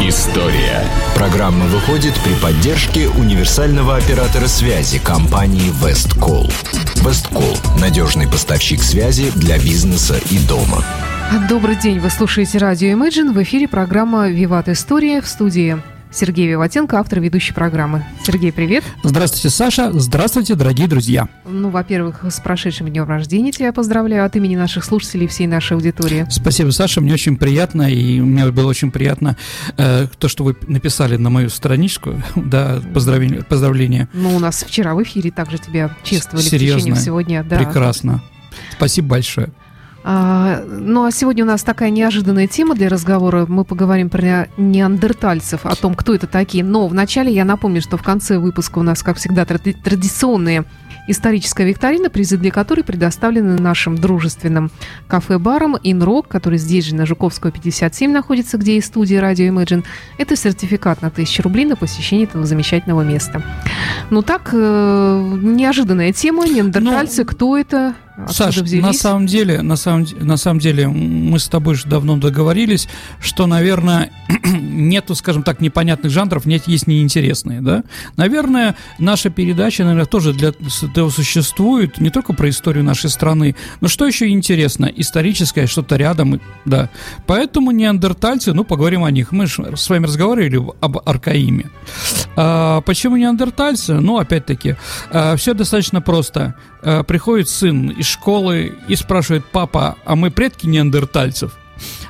История. Программа выходит при поддержке универсального оператора связи компании Весткол. Весткол – надежный поставщик связи для бизнеса и дома. Добрый день, вы слушаете радио Imagine. В эфире программа «Виват История» в студии Сергей Виватенко, автор ведущей программы. Сергей, привет. Здравствуйте, Саша. Здравствуйте, дорогие друзья. Ну, во-первых, с прошедшим днем рождения тебя поздравляю от имени наших слушателей и всей нашей аудитории. Спасибо, Саша. Мне очень приятно, и мне было очень приятно э, то, что вы написали на мою страничку, да, поздравления. поздравления. Ну, у нас вчера в эфире также тебя чествовали Серьезно? в течение всего дня. Да. Прекрасно. Спасибо большое. А, ну а сегодня у нас такая неожиданная тема для разговора. Мы поговорим про неандертальцев, о том, кто это такие. Но вначале я напомню, что в конце выпуска у нас, как всегда, тради- традиционные историческая викторина, призы для которой предоставлены нашим дружественным кафе-баром «Инрок», который здесь же на Жуковского 57 находится, где и студия «Радио Imagine». Это сертификат на 1000 рублей на посещение этого замечательного места. Ну так, э, неожиданная тема, неандертальцы, ну, кто это? Саш, на самом деле, на самом, на самом деле, мы с тобой же давно договорились, что, наверное, нету, скажем так, непонятных жанров, нет, есть неинтересные, да? Наверное, наша передача, наверное, тоже для этого существует, не только про историю нашей страны, но что еще интересно, историческое, что-то рядом, да. Поэтому неандертальцы, ну, поговорим о них. Мы же с вами разговаривали об Аркаиме. А, почему неандертальцы? Ну, опять-таки, а, все достаточно просто. А, приходит сын из школы и спрашивает, папа, а мы предки неандертальцев?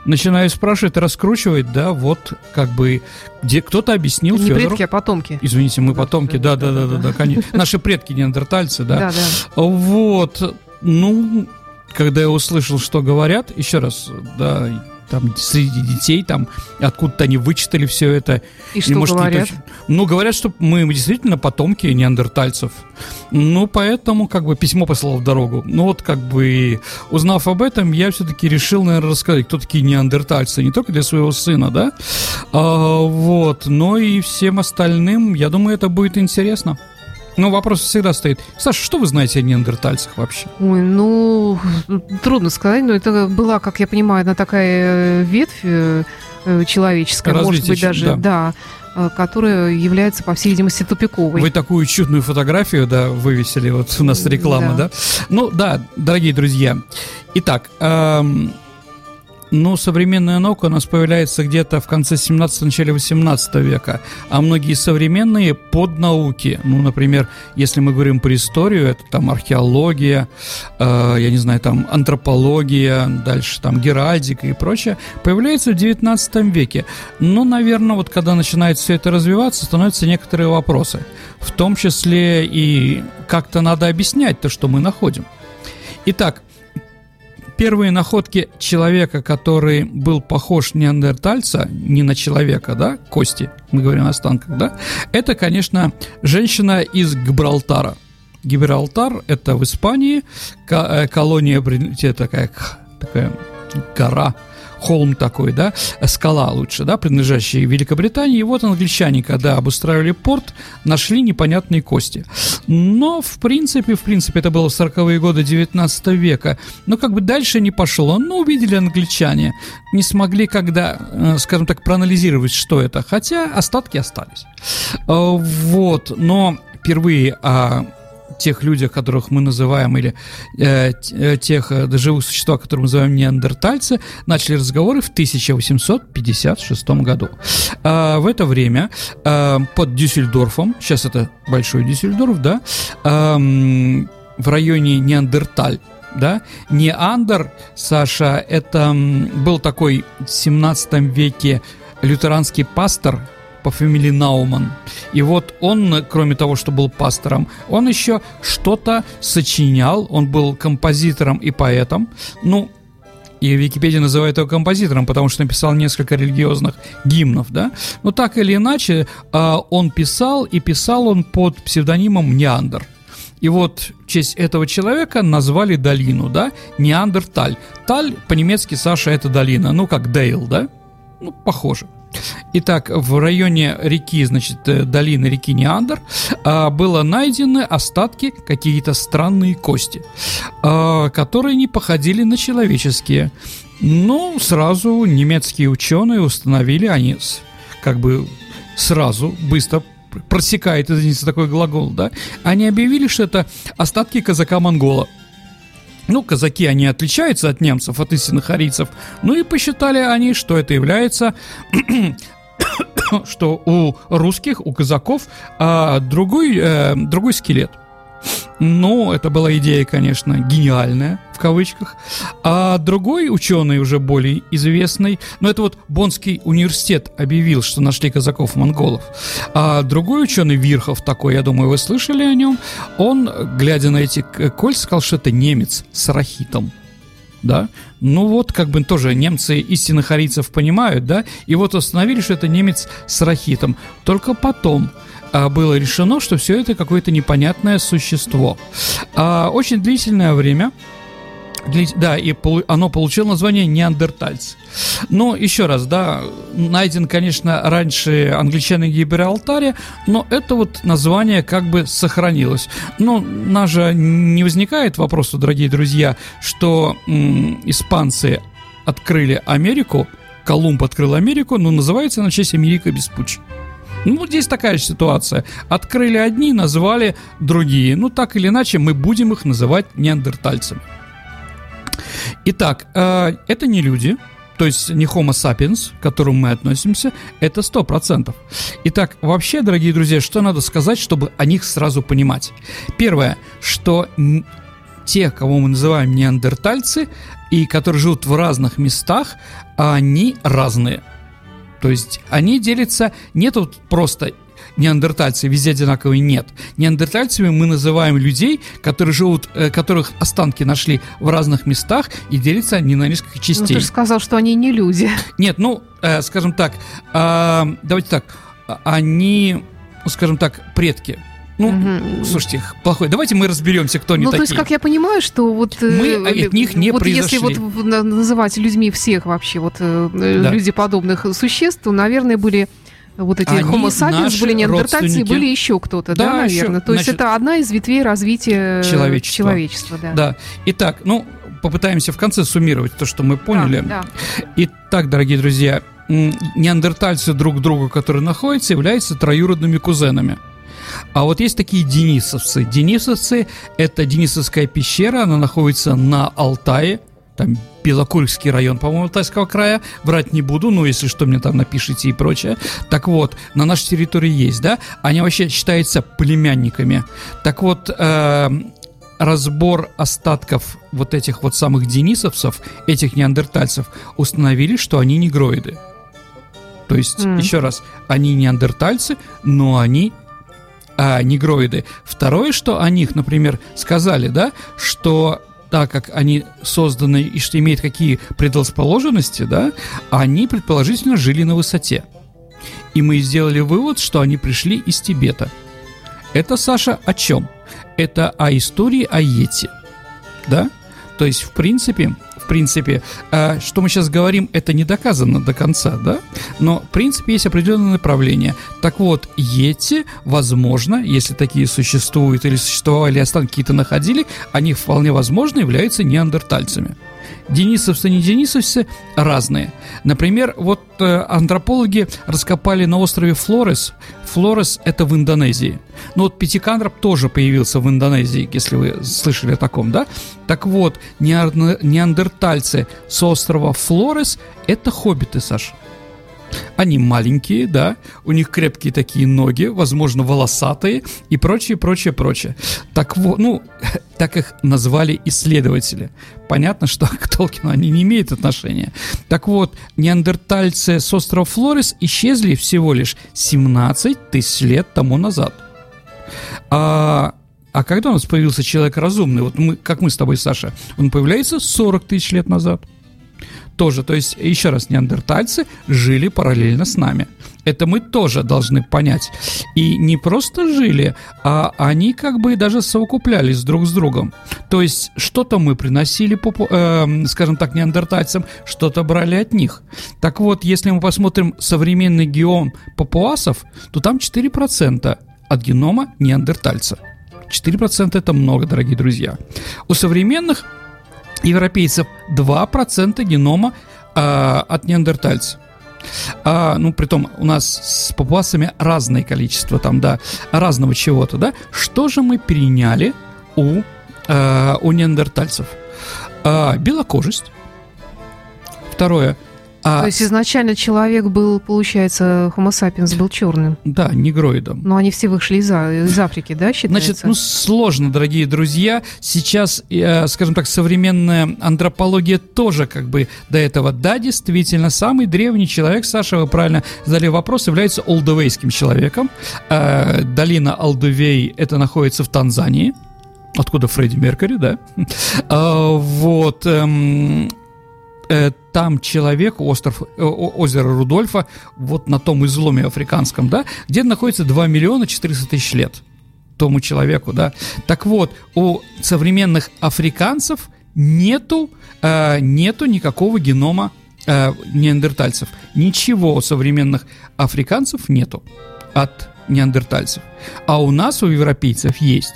Начинаю спрашивать, раскручивать, да, вот как бы где кто-то объяснил Не Федору. предки, а потомки. Извините, мы потомки, да, да, да, да, да, конечно. Наши предки неандертальцы, да. Да, да. Вот, ну, когда я услышал, что говорят, еще раз, да, там среди детей, там откуда-то они вычитали все это. И, и что может, говорят? Точно... Ну, говорят, что мы действительно потомки неандертальцев. Ну, поэтому как бы письмо послал в дорогу. Ну, вот как бы узнав об этом, я все-таки решил, наверное, рассказать, кто такие неандертальцы. Не только для своего сына, да, а, вот, но и всем остальным, я думаю, это будет интересно. Ну, вопрос всегда стоит. Саша, что вы знаете о неандертальцах вообще? Ой, ну, трудно сказать, но это была, как я понимаю, одна такая э, ветвь э, э, человеческая, Развитие, может быть, даже, да. да которая является, по всей видимости, тупиковой. Вы такую чудную фотографию, да, вывесили, вот у нас реклама, да? да? Ну, да, дорогие друзья. Итак, эм, но современная наука у нас появляется где-то в конце 17 начале 18 века, а многие современные поднауки, ну, например, если мы говорим про историю, это там археология, э, я не знаю, там антропология, дальше там геральдика и прочее, появляются в 19 веке. Но, наверное, вот когда начинает все это развиваться, становятся некоторые вопросы, в том числе и как-то надо объяснять то, что мы находим. Итак, первые находки человека, который был похож неандертальца, не на человека, да, кости, мы говорим о останках, да, это, конечно, женщина из Гибралтара. Гибралтар – это в Испании э, колония, такая, такая гора – холм такой, да, скала лучше, да, принадлежащая Великобритании. И вот англичане, когда обустраивали порт, нашли непонятные кости. Но, в принципе, в принципе, это было в 40-е годы 19 века. Но как бы дальше не пошло. Но увидели англичане. Не смогли, когда, э, скажем так, проанализировать, что это. Хотя остатки остались. Э, вот, но впервые о тех людях, которых мы называем, или э, э тех э, живых существах, которых мы называем неандертальцы, начали разговоры в 1856 году. Э, в это время э, под Дюссельдорфом, сейчас это Большой Дюссельдорф, да, э, в районе Неандерталь, да, Неандер, Саша, это был такой в 17 веке лютеранский пастор, по фамилии Науман. И вот он, кроме того, что был пастором, он еще что-то сочинял, он был композитором и поэтом. Ну, и Википедия называет его композитором, потому что написал несколько религиозных гимнов, да. Но так или иначе, а, он писал, и писал он под псевдонимом Неандр. И вот в честь этого человека назвали долину, да, Неандерталь. Таль по-немецки, Саша, это долина, ну как Дейл, да? Ну, похоже. Итак, в районе реки, значит, э, долины реки Неандр, а, было найдены остатки какие-то странные кости, а, которые не походили на человеческие. Ну, сразу немецкие ученые установили, они как бы сразу, быстро просекает, извините, такой глагол, да, они объявили, что это остатки казака-монгола. Ну, казаки, они отличаются от немцев, от истинных арийцев. Ну и посчитали они, что это является что у русских, у казаков а, другой, э, другой скелет. Ну, это была идея, конечно, гениальная, в кавычках. А другой ученый, уже более известный, ну, это вот Бонский университет объявил, что нашли казаков-монголов. А другой ученый, Вирхов такой, я думаю, вы слышали о нем, он, глядя на эти кольца, сказал, что это немец с рахитом да, ну вот, как бы тоже немцы истинных арийцев понимают, да, и вот установили, что это немец с рахитом. Только потом а, было решено, что все это какое-то непонятное существо. А, очень длительное время да, и оно получило название неандертальц. Но еще раз, да, найден, конечно, раньше англичане Гибралтаре, но это вот название как бы сохранилось. Но нас же не возникает вопроса, дорогие друзья, что м, испанцы открыли Америку, Колумб открыл Америку, но называется она честь Америка Беспуч. Ну, здесь такая же ситуация. Открыли одни, назвали другие. Ну, так или иначе, мы будем их называть неандертальцами. Итак, э, это не люди, то есть не Homo sapiens, к которому мы относимся, это сто процентов. Итак, вообще, дорогие друзья, что надо сказать, чтобы о них сразу понимать? Первое, что те, кого мы называем неандертальцы, и которые живут в разных местах, они разные. То есть они делятся, нет вот просто неандертальцы везде одинаковые, нет. Неандертальцами мы называем людей, которые живут, э, которых останки нашли в разных местах и делятся они на несколько частей. Ну, ты же сказал, что они не люди. Нет, ну, э, скажем так, э, давайте так, они, скажем так, предки. Ну, угу. слушайте, плохой. Давайте мы разберемся, кто они ну, такие. Ну, то есть, как я понимаю, что вот... Э, мы от них не вот произошли. если вот называть людьми всех вообще, вот э, да. люди подобных существ, то, наверное, были вот эти Homo sapiens были неандертальцы, были еще кто-то, да, да наверное. Еще, То есть значит, это одна из ветвей развития человечества. человечества да. да. Итак, ну, попытаемся в конце суммировать то, что мы поняли. Да, да. Итак, дорогие друзья, неандертальцы друг друга, которые находятся, являются троюродными кузенами. А вот есть такие денисовцы. Денисовцы – это Денисовская пещера, она находится на Алтае, там Белокурский район, по-моему, Алтайского края, врать не буду, ну, если что, мне там напишите и прочее. Так вот, на нашей территории есть, да, они вообще считаются племянниками. Так вот, э, разбор остатков вот этих вот самых денисовцев, этих неандертальцев, установили, что они негроиды. То есть, mm. еще раз, они неандертальцы, но они а, негроиды. Второе, что о них, например, сказали, да, что так как они созданы и что имеют какие предрасположенности, да, они предположительно жили на высоте. И мы сделали вывод, что они пришли из Тибета. Это, Саша, о чем? Это о истории о Йети. Да? То есть, в принципе, принципе, э, что мы сейчас говорим, это не доказано до конца, да? Но, в принципе, есть определенное направление. Так вот, Йети, возможно, если такие существуют или существовали, останки какие-то находили, они вполне возможно являются неандертальцами. Денисовцы, не денисовцы разные. Например, вот э, антропологи раскопали на острове Флорес. Флорес – это в Индонезии. Ну вот Пятикантроп тоже появился в Индонезии, если вы слышали о таком, да? Так вот, неандертальцы с острова Флорес – это хоббиты, Саш. Они маленькие, да, у них крепкие такие ноги, возможно, волосатые и прочее, прочее, прочее. Так вот, ну, так их назвали исследователи. Понятно, что к Толкину они не имеют отношения. Так вот, неандертальцы с острова Флорис исчезли всего лишь 17 тысяч лет тому назад. А а когда у нас появился человек разумный, вот мы, как мы с тобой, Саша, он появляется 40 тысяч лет назад. Тоже. То есть, еще раз, неандертальцы жили параллельно с нами. Это мы тоже должны понять. И не просто жили, а они как бы даже совокуплялись друг с другом. То есть что-то мы приносили, э, скажем так, неандертальцам, что-то брали от них. Так вот, если мы посмотрим современный геом папуасов, то там 4% от генома неандертальца. 4% это много, дорогие друзья. У современных европейцев 2% генома э, от неандертальца. А, ну, при том, у нас с папуасами разное количество там, да, разного чего-то, да. Что же мы переняли у, э, у неандертальцев? А, белокожесть. Второе – а... То есть изначально человек был, получается, Homo sapiens был черным. Да, негроидом. Но они все вышли из, из Африки, да, считается? Значит, ну сложно, дорогие друзья. Сейчас, э, скажем так, современная антропология тоже как бы до этого. Да, действительно, самый древний человек, Саша, вы правильно задали вопрос, является олдовейским человеком. Э, долина Алдувей, это находится в Танзании. Откуда Фредди Меркьюри, да? А, вот. Эм, там человек, остров, э, озеро Рудольфа, вот на том изломе африканском, да, где находится 2 миллиона 400 тысяч лет тому человеку, да. Так вот, у современных африканцев нету, э, нету никакого генома э, неандертальцев. Ничего у современных африканцев нету от неандертальцев. А у нас, у европейцев, есть.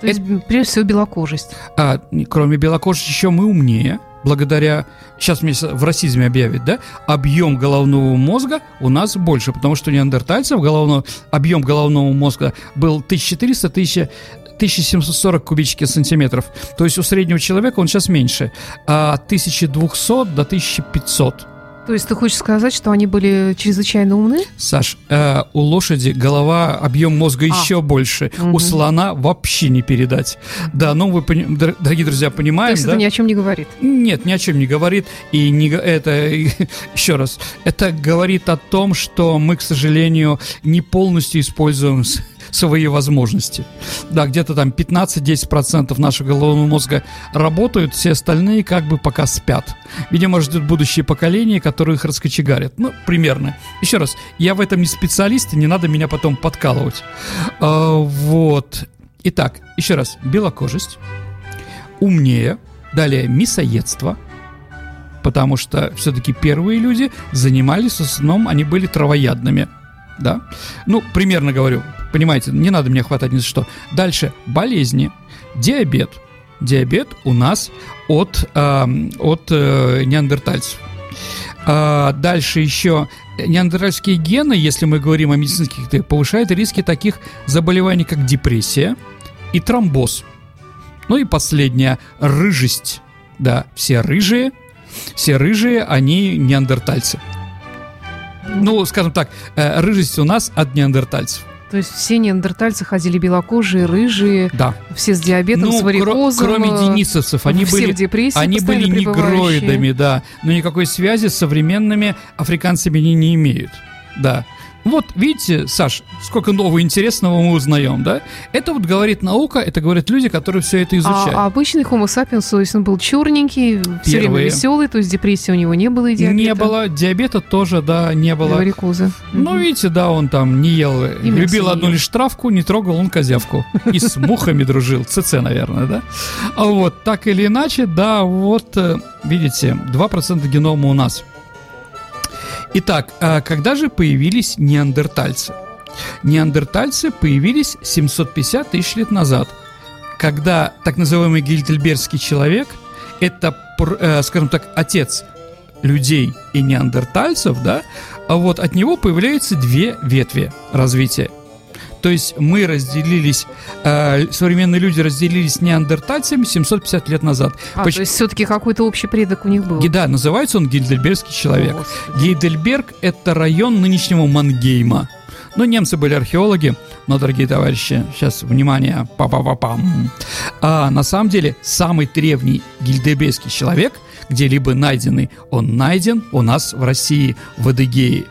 То есть, Это, прежде всего, белокожесть. А, кроме белокожести, еще мы умнее благодаря, сейчас мне в расизме объявят, да, объем головного мозга у нас больше, потому что у неандертальцев головного, объем головного мозга был 1400 1000 1740 кубических сантиметров. То есть у среднего человека он сейчас меньше. А от 1200 до 1500. То есть ты хочешь сказать, что они были чрезвычайно умны? Саш, э, у лошади голова, объем мозга а. еще больше. Угу. У слона вообще не передать. Да, ну вы, дорогие друзья, понимаем, То есть да? это ни о чем не говорит? Нет, ни о чем не говорит. И не, это, еще раз, это говорит о том, что мы, к сожалению, не полностью используем свои возможности. Да, где-то там 15-10% нашего головного мозга работают, все остальные как бы пока спят. Видимо, ждут будущее поколение, которые их раскочегарят. Ну, примерно. Еще раз, я в этом не специалист, и не надо меня потом подкалывать. А, вот. Итак, еще раз, белокожесть, умнее, далее мясоедство, потому что все-таки первые люди занимались в основном, они были травоядными – да. Ну, примерно говорю, понимаете, не надо мне хватать ни за что. Дальше, болезни, диабет. Диабет у нас от, э, от э, неандертальцев. А дальше еще неандертальские гены, если мы говорим о медицинских, повышают риски таких заболеваний, как депрессия и тромбоз. Ну и последняя, рыжесть. Да, все рыжие, все рыжие, они неандертальцы ну, скажем так, э, рыжесть у нас от неандертальцев. То есть все неандертальцы ходили белокожие, рыжие, да. все с диабетом, ну, с варикозом. кроме денисовцев, они были, депрессии, они были негроидами, да, но никакой связи с современными африканцами они не имеют, да. Вот, видите, Саш, сколько нового интересного мы узнаем, да? Это вот говорит наука, это говорят люди, которые все это изучают. А, а обычный Homo sapiens, то есть он был черненький, Первые. все время веселый, то есть депрессии у него не было и диабета? Не было, диабета тоже, да, не было. Варикоза. Ну, угу. видите, да, он там не ел, и любил одну лишь травку, не трогал он козявку. И с мухами дружил, ЦЦ, наверное, да? А вот, так или иначе, да, вот, э, видите, 2% генома у нас – Итак, а когда же появились неандертальцы? Неандертальцы появились 750 тысяч лет назад, когда так называемый гильдельбергский человек, это, э, скажем так, отец людей и неандертальцев, да, а вот от него появляются две ветви развития. То есть мы разделились, э, современные люди разделились неандертальцами 750 лет назад. А, Поч... то есть все-таки какой-то общий предок у них был? Да, называется он Гейдельбергский человек. О, Гейдельберг – это район нынешнего Мангейма. Но немцы были археологи, но, дорогие товарищи, сейчас, внимание, па па па пам а, На самом деле, самый древний гильдебейский человек, где-либо найденный, он найден у нас в России, в Адыгее.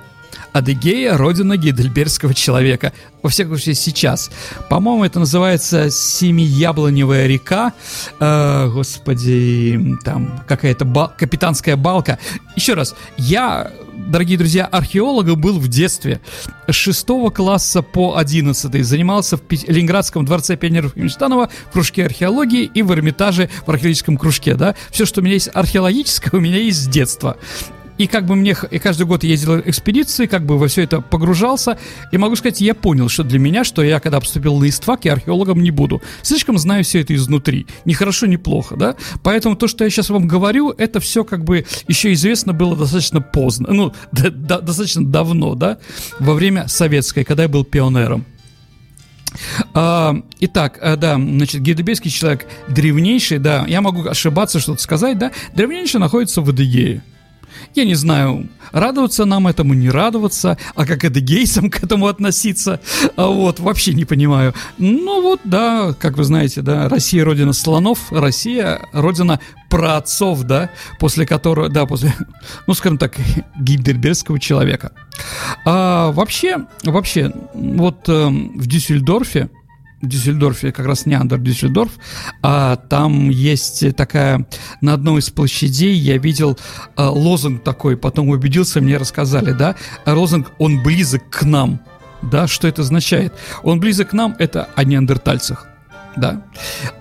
Адыгея – родина гейдельбергского человека. Во всяком случае, сейчас. По-моему, это называется Семияблоневая река. Э, господи, там какая-то ба- капитанская балка. Еще раз, я, дорогие друзья, археологом был в детстве. С 6 класса по 11 занимался в Ленинградском дворце пионеров Химштанова в кружке археологии и в Эрмитаже в археологическом кружке, да. Все, что у меня есть археологическое, у меня есть с детства. И как бы мне, и каждый год ездил экспедиции, как бы во все это погружался. И могу сказать, я понял, что для меня, что я когда поступил на ИСТФАК, я археологом не буду. Слишком знаю все это изнутри. Ни хорошо, ни плохо, да? Поэтому то, что я сейчас вам говорю, это все как бы еще известно было достаточно поздно. Ну, да, да, достаточно давно, да? Во время советской, когда я был пионером. А, итак, а, да, значит, гидебейский человек древнейший, да, я могу ошибаться, что-то сказать, да, древнейший находится в Адыгее. Я не знаю, радоваться нам этому, не радоваться, а как это гейсам к этому относиться, а вот, вообще не понимаю. Ну вот, да, как вы знаете, да, Россия родина слонов, Россия родина праотцов, да, после которого, да, после, ну, скажем так, гильдербергского человека. А, вообще, вообще, вот э, в Дюссельдорфе, Дюссельдорфе, как раз Неандер Дюссельдорф, а там есть такая, на одной из площадей я видел а, лозунг такой, потом убедился, мне рассказали, да, лозунг «Он близок к нам», да, что это означает? Он близок к нам, это о неандертальцах, да.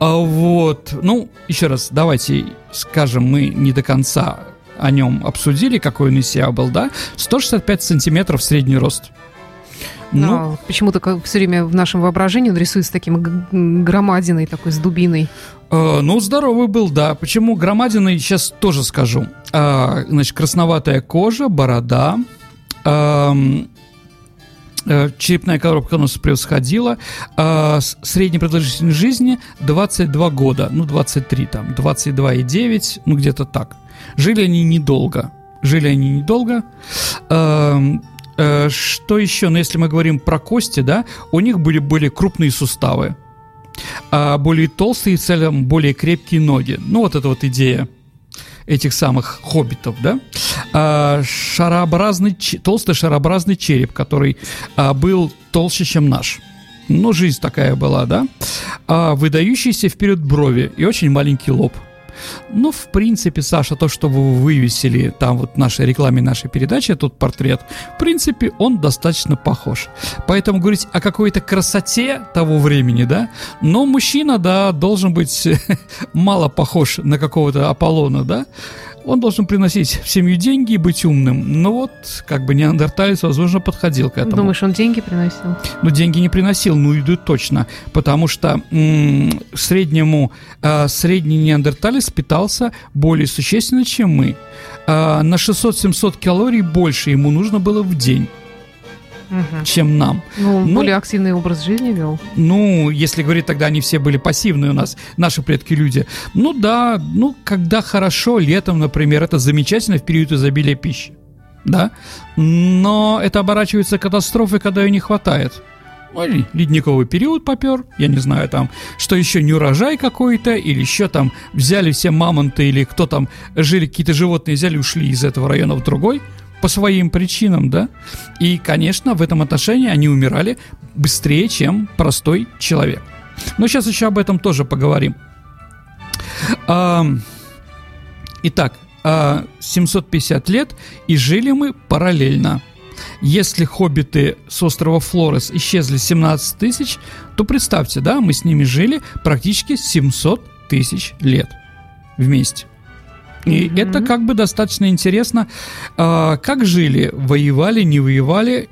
А вот, ну, еще раз, давайте скажем, мы не до конца о нем обсудили, какой он из себя был, да, 165 сантиметров средний рост – ну, а, почему-то все время в нашем воображении он рисуется таким громадиной, такой с дубиной. Э, ну, здоровый был, да. Почему громадиной, сейчас тоже скажу. Э, значит, красноватая кожа, борода, э, черепная коробка у нас превосходила. Э, средняя продолжительность жизни 22 года, ну, 23 там, 22,9, ну, где-то так. Жили они недолго. Жили они недолго. Э, что еще? Ну, если мы говорим про кости, да, у них были более крупные суставы, а более толстые, целом более крепкие ноги. Ну, вот эта вот идея этих самых хоббитов, да, а, шарообразный, толстый шарообразный череп, который а, был толще, чем наш. Ну, жизнь такая была, да, а, выдающиеся вперед брови и очень маленький лоб – ну, в принципе, Саша, то, что вы вывесили там вот в нашей рекламе нашей передачи, тут портрет, в принципе, он достаточно похож. Поэтому говорить о какой-то красоте того времени, да, но мужчина, да, должен быть мало похож на какого-то Аполлона, да, он должен приносить в семью деньги и быть умным. Ну вот, как бы неандерталец, возможно, подходил к этому. Думаешь, он деньги приносил? Ну, деньги не приносил, ну, еду точно. Потому что м- среднему, э, средний неандерталец питался более существенно, чем мы. Э, на 600-700 калорий больше ему нужно было в день угу. чем нам. Ну, ну, более активный образ жизни вел. Ну, если говорить, тогда они все были пассивные у нас, наши предки-люди. Ну да, ну, когда хорошо, летом, например, это замечательно в период изобилия пищи. Да? Но это оборачивается катастрофой, когда ее не хватает. Ну, ледниковый период попер, я не знаю, там, что еще не урожай какой-то, или еще там взяли все мамонты, или кто там, жили какие-то животные, взяли, ушли из этого района в другой по своим причинам, да. И, конечно, в этом отношении они умирали быстрее, чем простой человек. Но сейчас еще об этом тоже поговорим. Итак, 750 лет, и жили мы параллельно. Если хоббиты с острова Флорес исчезли 17 тысяч, то представьте, да, мы с ними жили практически 700 тысяч лет вместе. И mm-hmm. это как бы достаточно интересно. А, как жили, воевали, не воевали,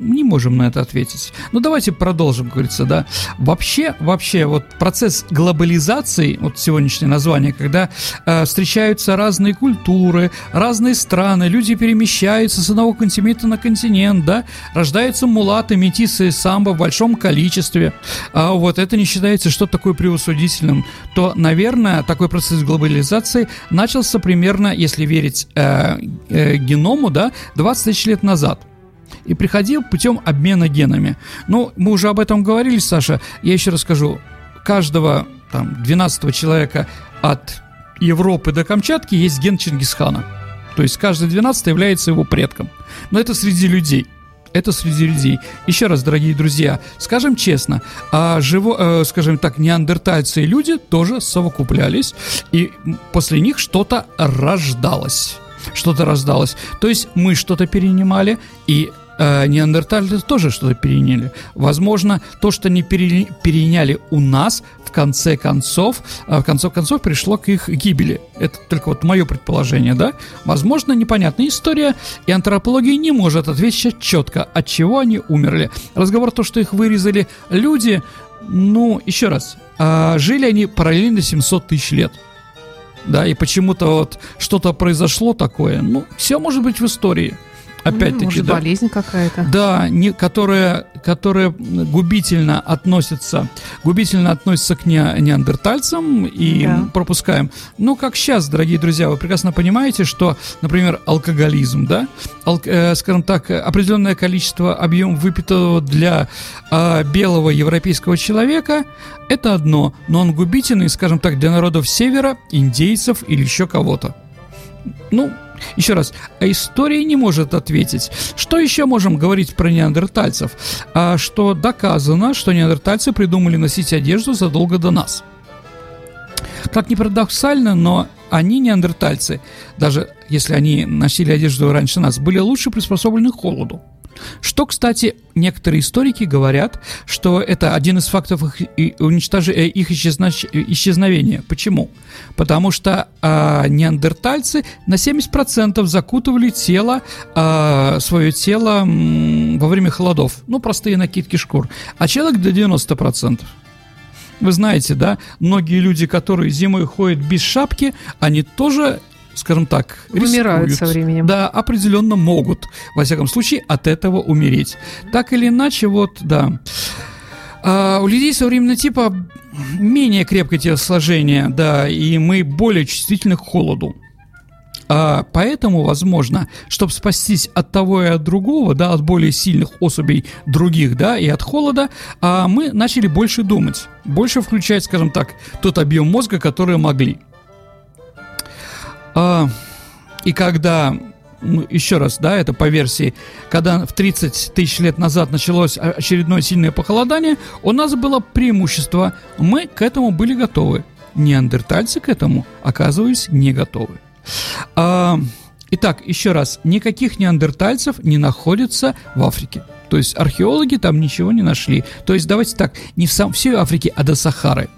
не можем на это ответить. Но давайте продолжим, как говорится, да. Вообще, вообще, вот процесс глобализации, вот сегодняшнее название, когда э, встречаются разные культуры, разные страны, люди перемещаются с одного континента на континент, да, рождаются мулаты, метисы, самбо в большом количестве, а вот это не считается что такое превосудительным, то, наверное, такой процесс глобализации начался примерно, если верить э, э, геному, да, 20 тысяч лет назад и приходил путем обмена генами. Ну, мы уже об этом говорили, Саша. Я еще расскажу. Каждого там 12 человека от Европы до Камчатки есть ген Чингисхана. То есть каждый 12 является его предком. Но это среди людей. это среди людей. Еще раз, дорогие друзья, скажем честно, а живо, э, скажем так, неандертальцы и люди тоже совокуплялись, и после них что-то рождалось что-то раздалось. То есть мы что-то перенимали, и э, неандертальцы тоже что-то переняли. Возможно, то, что пере, переняли у нас, в конце концов, э, в конце концов пришло к их гибели. Это только вот мое предположение, да? Возможно, непонятная история, и антропология не может ответить четко, от чего они умерли. Разговор то, что их вырезали люди, ну, еще раз, э, жили они параллельно 700 тысяч лет да, и почему-то вот что-то произошло такое, ну, все может быть в истории. Опять-таки, Может, да. болезнь какая-то. Да, не, которая, которая губительно относится, губительно относится к не, неандертальцам и да. пропускаем. Ну, как сейчас, дорогие друзья, вы прекрасно понимаете, что, например, алкоголизм, да, ал, э, скажем так, определенное количество объем выпитого для э, белого европейского человека, это одно, но он губительный, скажем так, для народов севера, индейцев или еще кого-то. Ну, еще раз, а история не может ответить. Что еще можем говорить про неандертальцев? А, что доказано, что неандертальцы придумали носить одежду задолго до нас. Как ни парадоксально, но они, неандертальцы, даже если они носили одежду раньше нас, были лучше приспособлены к холоду. Что, кстати, некоторые историки говорят, что это один из фактов их, уничтож... Э, их исчезновения. Почему? Потому что э, неандертальцы на 70% закутывали тело, э, свое тело э, во время холодов. Ну, простые накидки шкур. А человек до 90%. Вы знаете, да, многие люди, которые зимой ходят без шапки, они тоже скажем так, Умирают рискуют, со временем. Да, определенно могут, во всяком случае, от этого умереть. Так или иначе, вот, да. А у людей современного типа менее крепкое телосложение, да, и мы более чувствительны к холоду. А, поэтому, возможно, чтобы спастись от того и от другого, да, от более сильных особей других, да, и от холода, а, мы начали больше думать, больше включать, скажем так, тот объем мозга, который могли. А, и когда ну, еще раз, да, это по версии, когда в 30 тысяч лет назад началось очередное сильное похолодание, у нас было преимущество, мы к этому были готовы. Неандертальцы к этому оказывались не готовы. А, итак, еще раз, никаких неандертальцев не находится в Африке. То есть археологи там ничего не нашли. То есть давайте так, не в сам, всей Африке, а до Сахары.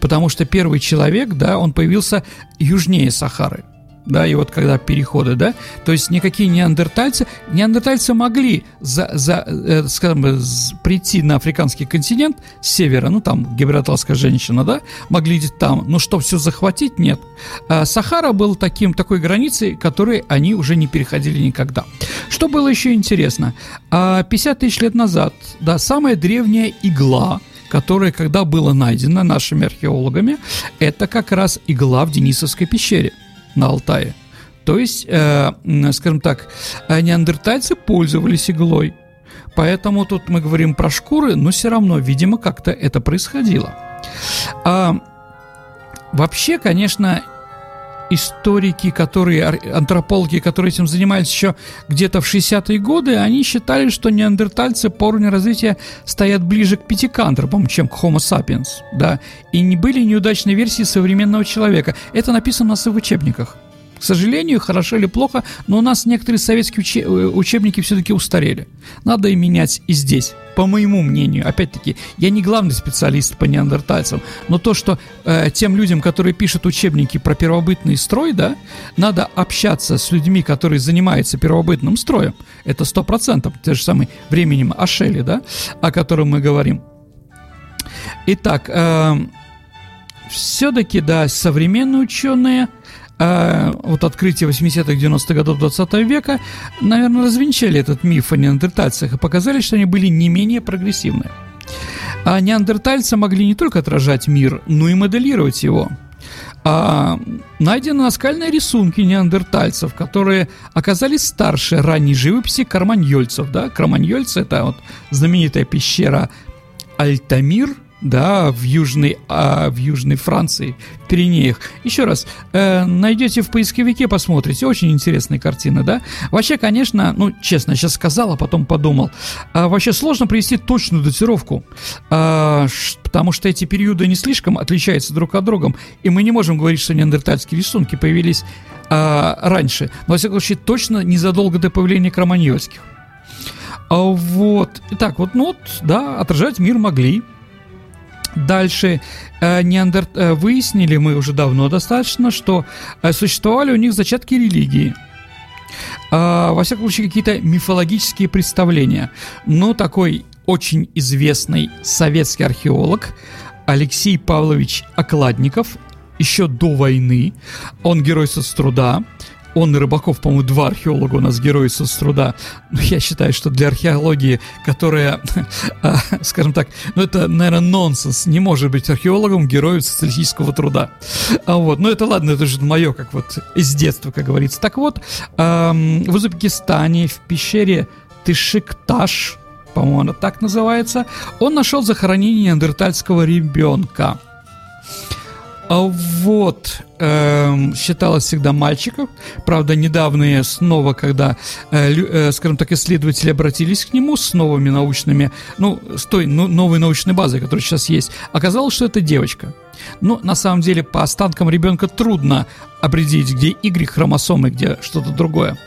Потому что первый человек, да, он появился южнее Сахары да, и вот когда переходы, да, то есть никакие неандертальцы, неандертальцы могли, за, за, э, скажем, прийти на африканский континент с севера, ну, там, гибралтарская женщина, да, могли там, но что, все захватить, нет. А Сахара был таким, такой границей, которой они уже не переходили никогда. Что было еще интересно, 50 а тысяч лет назад, да, самая древняя игла, которая когда была найдена нашими археологами, это как раз игла в Денисовской пещере – на Алтае. То есть, э, скажем так, неандертальцы пользовались иглой. Поэтому тут мы говорим про шкуры, но все равно, видимо, как-то это происходило. А, вообще, конечно, историки, которые, антропологи, которые этим занимались еще где-то в 60-е годы, они считали, что неандертальцы по уровню развития стоят ближе к пятикантропам, чем к Homo sapiens, да, и не были неудачной версии современного человека. Это написано у нас и в учебниках. К сожалению, хорошо или плохо, но у нас некоторые советские э, учебники все-таки устарели. Надо и менять и здесь, по моему мнению. Опять-таки, я не главный специалист по неандертальцам, но то, что э, тем людям, которые пишут учебники про первобытный строй, да, надо общаться с людьми, которые занимаются первобытным строем. Это сто процентов, те же самые временем Ашели, да, о котором мы говорим. Итак, э, все-таки, да, современные ученые – а вот открытие 80-х, 90-х годов 20 века, наверное, развенчали этот миф о неандертальцах и показали, что они были не менее прогрессивны. А неандертальцы могли не только отражать мир, но и моделировать его. А найдены наскальные рисунки неандертальцев, которые оказались старше ранней живописи карманьольцев. Да? Карманьольцы – это вот знаменитая пещера Альтамир – да, в Южной, а, в Южной Франции, в Пиренеях. Еще раз, э, найдете в поисковике, посмотрите, очень интересная картина, да. Вообще, конечно, ну, честно, сейчас сказал, а потом подумал, а, вообще сложно привести точную датировку, ш, потому что эти периоды не слишком отличаются друг от друга, и мы не можем говорить, что неандертальские рисунки появились а, раньше, но, во всяком случае, точно незадолго до появления кроманьольских. Вот, итак, вот, ну вот, да, отражать мир могли, Дальше э, неандер... э, выяснили мы уже давно достаточно, что э, существовали у них зачатки религии. Э, во всяком случае, какие-то мифологические представления. Но такой очень известный советский археолог Алексей Павлович Окладников еще до войны, он герой соцтруда, он и Рыбаков, по-моему, два археолога у нас герои соцтруда. Но я считаю, что для археологии, которая, а, скажем так, ну это, наверное, нонсенс, не может быть археологом героем социалистического труда. А вот, ну это ладно, это же мое, как вот из детства, как говорится. Так вот, в Узбекистане, в пещере Тышикташ, по-моему, она так называется, он нашел захоронение неандертальского ребенка. А вот, э, считалось всегда мальчиков. Правда, недавно снова, когда, э, э, скажем так, исследователи обратились к нему с новыми научными, ну, с той ну, новой научной базой, которая сейчас есть, оказалось, что это девочка. Но на самом деле по останкам ребенка трудно определить, где Y-хромосомы, где что-то другое.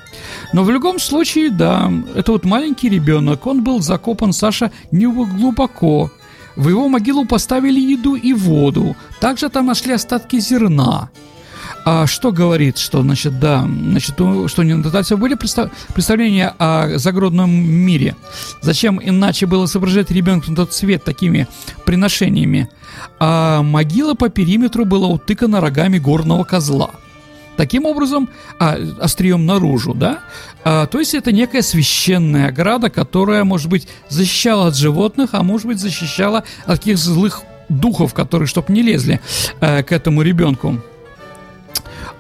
Но в любом случае, да, это вот маленький ребенок, он был закопан, Саша, не глубоко, в его могилу поставили еду и воду. Также там нашли остатки зерна. А что говорит, что, значит, да, значит, что неандертальцев были представ- представления о загробном мире? Зачем иначе было соображать ребенка на тот цвет такими приношениями? А могила по периметру была утыкана рогами горного козла – Таким образом, а, острием наружу, да? А, то есть это некая священная ограда, которая, может быть, защищала от животных, а может быть, защищала от каких злых духов, которые, чтобы не лезли а, к этому ребенку.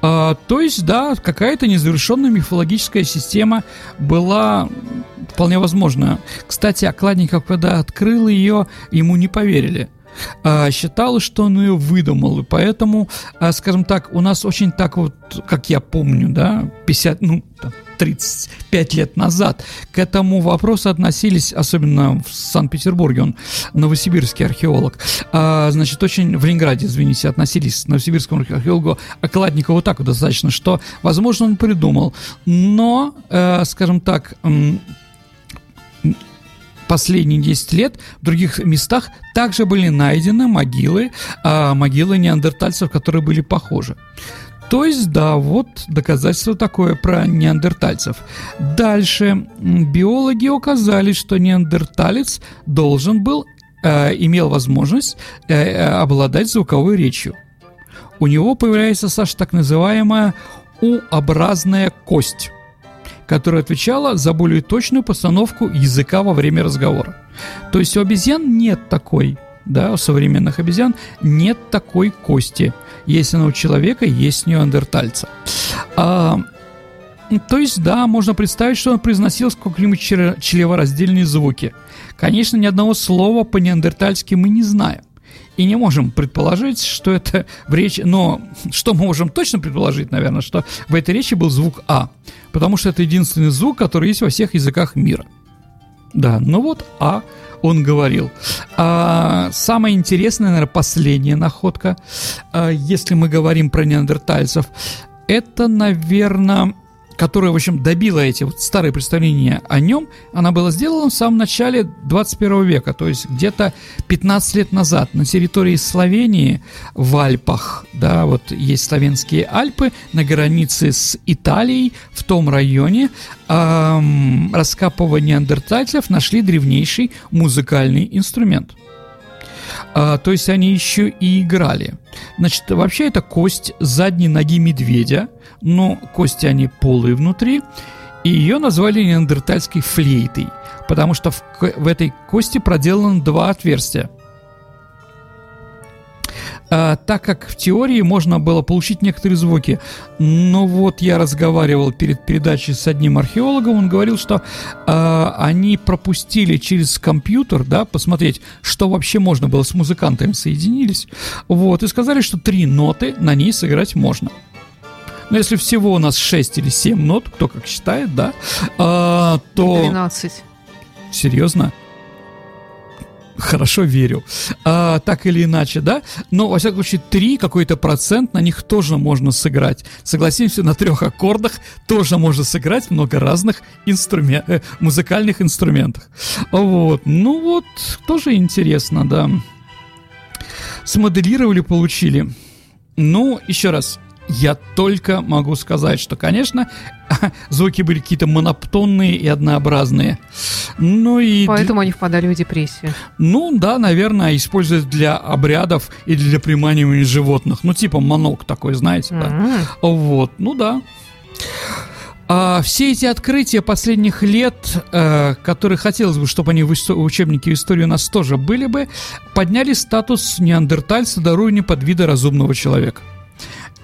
А, то есть, да, какая-то незавершенная мифологическая система была вполне возможна. Кстати, Окладников, когда открыл ее, ему не поверили – а, считалось, что он ее выдумал, и поэтому, а, скажем так, у нас очень так вот, как я помню, да, 50, ну, 35 лет назад к этому вопросу относились, особенно в Санкт-Петербурге, он новосибирский археолог, а, значит, очень в Ленинграде, извините, относились к новосибирскому археологу Окладникову так вот достаточно, что, возможно, он придумал, но, э, скажем так, последние 10 лет в других местах также были найдены могилы, а, могилы неандертальцев, которые были похожи. То есть, да, вот доказательство такое про неандертальцев. Дальше. Биологи указали, что неандерталец должен был, э, имел возможность э, э обладать звуковой речью. У него появляется, Саша, так называемая У-образная кость которая отвечала за более точную постановку языка во время разговора. То есть у обезьян нет такой, да, у современных обезьян нет такой кости. Если она у человека, есть неандертальца. А, то есть, да, можно представить, что он произносил сколько-нибудь чревораздельные звуки. Конечно, ни одного слова по-неандертальски мы не знаем и не можем предположить, что это в речи... Но что мы можем точно предположить, наверное, что в этой речи был звук «а», потому что это единственный звук, который есть во всех языках мира. Да, ну вот «а» он говорил. А, самая интересная, наверное, последняя находка, а, если мы говорим про неандертальцев, это, наверное, которая, в общем, добила эти вот старые представления о нем, она была сделана в самом начале 21 века, то есть где-то 15 лет назад на территории Словении в Альпах, да, вот есть славянские Альпы на границе с Италией, в том районе эм, раскапывая неандертальцев нашли древнейший музыкальный инструмент. А, то есть они еще и играли. Значит, вообще это кость задней ноги медведя, но кости они полые внутри, и ее назвали неандертальской флейтой, потому что в, в этой кости проделано два отверстия. а, так как в теории можно было получить некоторые звуки. Но вот я разговаривал перед передачей с одним археологом, он говорил, что а, они пропустили через компьютер, да, посмотреть, что вообще можно было с музыкантами соединились, вот, и сказали, что три ноты на ней сыграть можно. Но если всего у нас 6 или 7 нот, кто как считает, да, а, то... 12. Серьезно? хорошо верю. А, так или иначе, да? Но, во всяком случае, три какой-то процент на них тоже можно сыграть. Согласимся, на трех аккордах тоже можно сыграть много разных инструмен... э, музыкальных инструментов. Вот. Ну вот, тоже интересно, да. Смоделировали, получили. Ну, еще раз, я только могу сказать, что, конечно, звуки были какие-то монотонные и однообразные. Ну и Поэтому они впадали в депрессию. Ну да, наверное, используют для обрядов и для приманивания животных. Ну типа манок такой, знаете, да. Вот, ну да. А все эти открытия последних лет, э, которые хотелось бы, чтобы они в учебнике истории у нас тоже были бы, подняли статус неандертальца до уровня подвида разумного человека.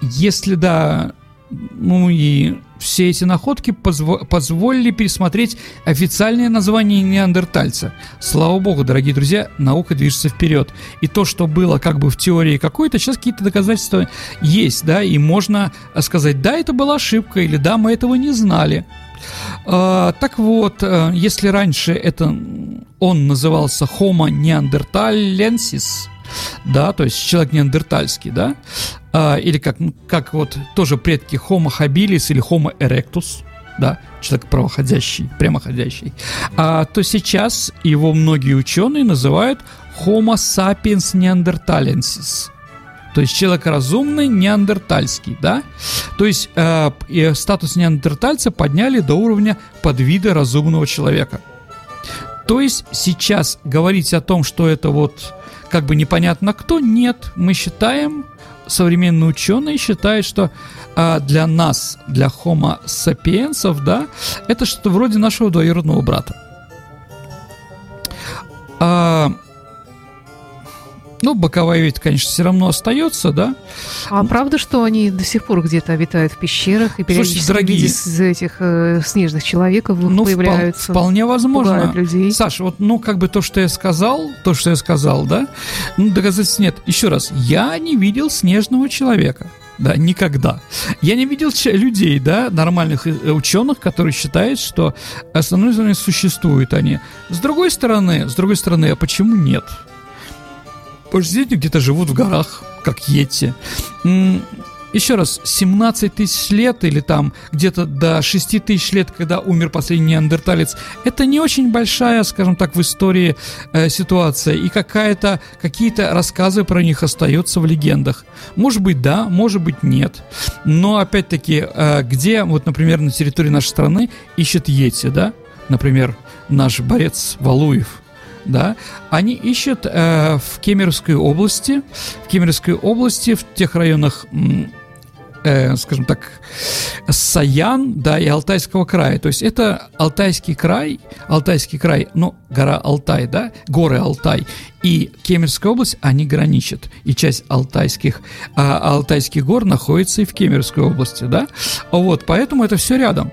Если да, ну и все эти находки позво- позволили пересмотреть официальное название неандертальца. Слава богу, дорогие друзья, наука движется вперед. И то, что было как бы в теории какой-то, сейчас какие-то доказательства есть, да, и можно сказать, да, это была ошибка, или да, мы этого не знали. А, так вот, э, если раньше это он назывался Homo neanderthalensis, да, то есть человек неандертальский, да, а, или как, как вот тоже предки Homo habilis или Homo erectus, да, человек правоходящий, прямоходящий, а, то сейчас его многие ученые называют Homo sapiens neanderthalensis, то есть человек разумный, неандертальский, да? То есть э, статус неандертальца подняли до уровня подвида разумного человека. То есть сейчас говорить о том, что это вот как бы непонятно кто, нет, мы считаем, современные ученые считают, что а, для нас, для Homo sapiensов, да, это что-то вроде нашего двоюродного брата. А, ну, боковая ведь, конечно, все равно остается, да. А правда, что они до сих пор где-то обитают в пещерах и периодически Слушайте, дорогие, из этих э, снежных человеков ну, появляются? вполне возможно. людей. Саша, вот, ну, как бы то, что я сказал, то, что я сказал, да, ну, доказательств нет. Еще раз, я не видел снежного человека. Да, никогда. Я не видел людей, да, нормальных э, ученых, которые считают, что основные существуют они. С другой стороны, с другой стороны, а почему нет? Дети где-то живут в горах, как Йети. Еще раз, 17 тысяч лет или там где-то до 6 тысяч лет, когда умер последний неандерталец, это не очень большая, скажем так, в истории э, ситуация. И какая-то, какие-то рассказы про них остаются в легендах. Может быть, да, может быть, нет. Но, опять-таки, э, где, вот, например, на территории нашей страны ищет Йети, да? Например, наш борец Валуев – да, они ищут э, в Кемеровской области, в Кемеровской области, в тех районах, э, скажем так, Саян, да, и Алтайского края. То есть это Алтайский край, Алтайский край, ну, гора Алтай, да, горы Алтай, и Кемеровская область, они граничат. И часть алтайских, а, алтайских гор находится и в Кемеровской области, да. Вот, поэтому это все рядом.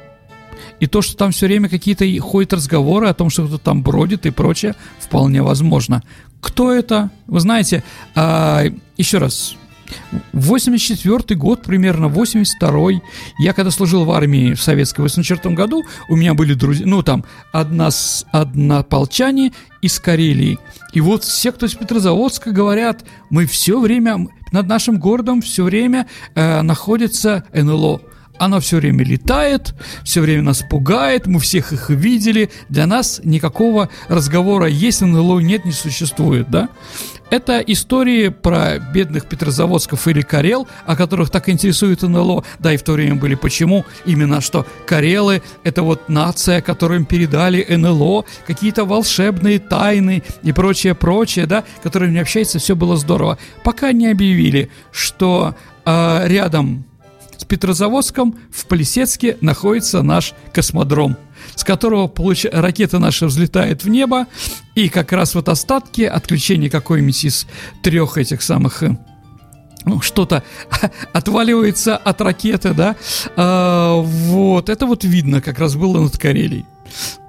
И то, что там все время какие-то ходят разговоры о том, что кто-то там бродит и прочее, вполне возможно. Кто это? Вы знаете, а, еще раз, 84 год, примерно 82 я когда служил в армии в советской 84 году, у меня были друзья, ну там, одна, однополчане из Карелии. И вот все, кто из Петрозаводска, говорят, мы все время, над нашим городом все время э, находится НЛО. Оно все время летает, все время нас пугает, мы всех их видели. Для нас никакого разговора есть НЛО, нет, не существует, да? Это истории про бедных петрозаводсков или карел, о которых так интересует НЛО. Да, и в то время были почему? Именно что карелы – это вот нация, которым передали НЛО, какие-то волшебные тайны и прочее, прочее, да, которыми общается, все было здорово. Пока не объявили, что э, рядом с Петрозаводском в Полисецке находится наш космодром, с которого получ... ракета наша взлетает в небо, и как раз вот остатки отключения какой-нибудь из трех этих самых э, ну, что-то отваливается от ракеты, да, а, вот, это вот видно, как раз было над Карелией.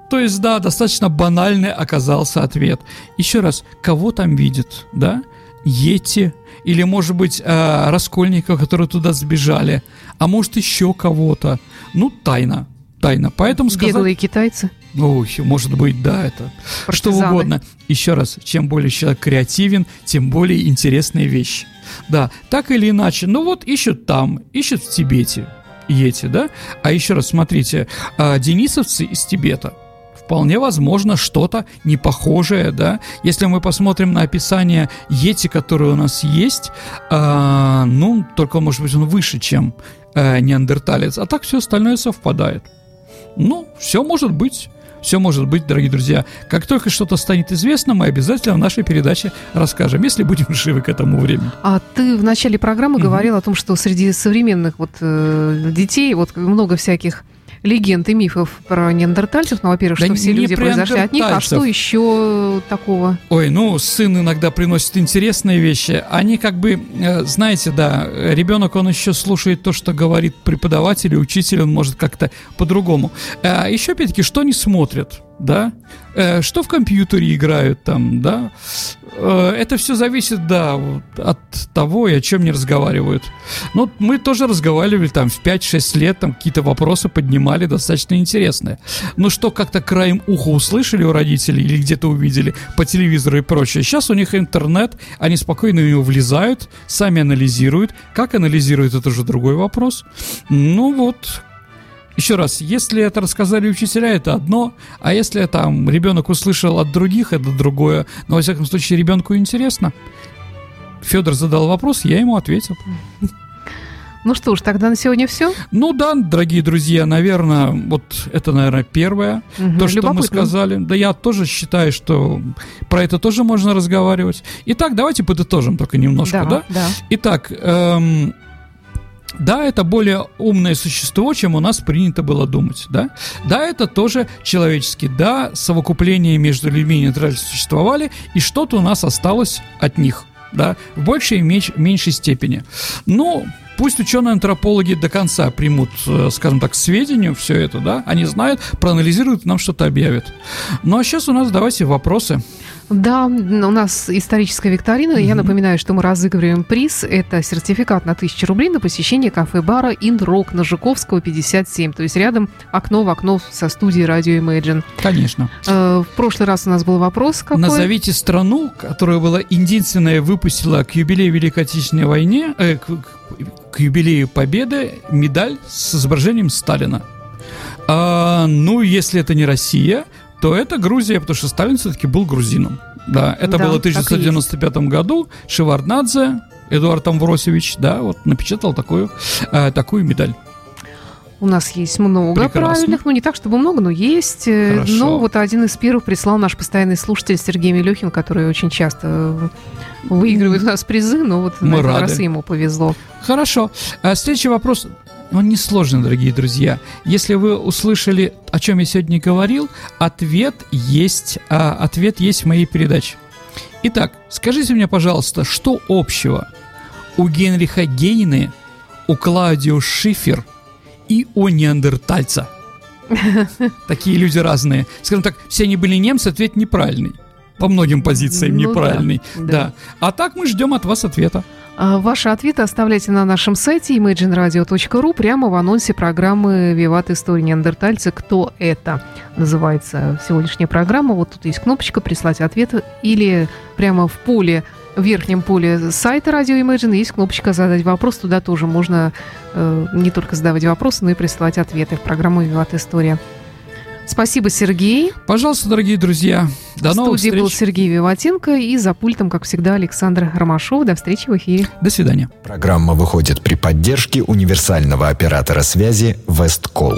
То есть, да, достаточно банальный оказался ответ. Еще раз, кого там видит, да? Йети, или, может быть, э, раскольников, которые туда сбежали, а может, еще кого-то. Ну, тайна, тайна. Поэтому сказать... Беглые китайцы? Ой, может быть, да, это Партизаны. что угодно. Еще раз, чем более человек креативен, тем более интересные вещи. Да, так или иначе, ну вот ищут там, ищут в Тибете, Йети, да? А еще раз, смотрите, а, денисовцы из Тибета – вполне возможно что-то непохожее, да. Если мы посмотрим на описание Йети, которое у нас есть, э, ну, только, может быть, он выше, чем э, неандерталец, а так все остальное совпадает. Ну, все может быть. Все может быть, дорогие друзья. Как только что-то станет известно, мы обязательно в нашей передаче расскажем, если будем живы к этому времени. А ты в начале программы mm-hmm. говорил о том, что среди современных вот э, детей вот много всяких легенд и мифов про неандертальцев. Ну, во-первых, да что все люди произошли от них, а что еще такого? Ой, ну, сын иногда приносит интересные вещи. Они как бы, э, знаете, да, ребенок, он еще слушает то, что говорит преподаватель и учитель, он может как-то по-другому. А еще, опять-таки, что они смотрят? Да, э, что в компьютере играют там, да, э, это все зависит, да, от того, и о чем не разговаривают. Ну, мы тоже разговаривали там в 5-6 лет, там какие-то вопросы поднимали достаточно интересные. Но что как-то краем уха услышали у родителей или где-то увидели по телевизору и прочее. Сейчас у них интернет, они спокойно в него влезают, сами анализируют. Как анализируют, это уже другой вопрос. Ну вот, еще раз, если это рассказали учителя, это одно, а если там ребенок услышал от других, это другое. Но, во всяком случае, ребенку интересно. Федор задал вопрос, я ему ответил. Ну что ж, тогда на сегодня все? Ну да, дорогие друзья, наверное, вот это, наверное, первое, угу, то, что мы сказали. Да я тоже считаю, что про это тоже можно разговаривать. Итак, давайте подытожим только немножко, да? Да. да. Итак, эм, да, это более умное существо, чем у нас принято было думать, да? Да, это тоже человеческий, да, совокупления между людьми и нейтрально существовали, и что-то у нас осталось от них, да, в большей и меньшей степени. Ну, Пусть ученые-антропологи до конца примут, э, скажем так, сведению все это, да, они знают, проанализируют, нам что-то объявят. Ну а сейчас у нас давайте вопросы. Да, у нас историческая викторина. Mm-hmm. Я напоминаю, что мы разыгрываем приз. Это сертификат на 1000 рублей на посещение кафе-бара Инрок на Жуковского, 57. То есть рядом окно в окно со студией радио Imagine. Конечно. Э, в прошлый раз у нас был вопрос какой? Назовите страну, которая была единственная, выпустила к юбилею Великой Отечественной войне, э, к, к юбилею Победы медаль с изображением Сталина. А, ну, если это не Россия, то это Грузия, потому что Сталин все-таки был грузином. Да, это да, было в 1995 году. Шеварднадзе, Эдуард Амвросевич, да, вот напечатал такую, э, такую медаль. У нас есть много Прекрасно. правильных, ну не так, чтобы много, но есть. Э, Хорошо. Но вот один из первых прислал наш постоянный слушатель Сергей Милюхин, который очень часто выигрывает у нас призы, но вот Мы на этот рады. раз ему повезло. Хорошо. А следующий вопрос он несложный, дорогие друзья. Если вы услышали, о чем я сегодня говорил, ответ есть, а, ответ есть в моей передаче. Итак, скажите мне, пожалуйста, что общего у Генриха Гейны, у Клаудио Шифер и у неандертальца? Такие люди разные. Скажем так, все они были немцы, ответ неправильный. По многим позициям ну, неправильный. Да, да. да. А так мы ждем от вас ответа. А, ваши ответы оставляйте на нашем сайте imagineradio.ru прямо в анонсе программы «Виват. История неандертальца. Кто это?» Называется сегодняшняя программа. Вот тут есть кнопочка «Прислать ответы» или прямо в поле в верхнем поле сайта радио Imagine есть кнопочка «Задать вопрос». Туда тоже можно э, не только задавать вопросы, но и присылать ответы в программу «Виват. История». Спасибо, Сергей. Пожалуйста, дорогие друзья. До в новых студии был Сергей Виватенко и за пультом, как всегда, Александр Ромашов. До встречи в эфире. До свидания. Программа выходит при поддержке универсального оператора связи «Весткол».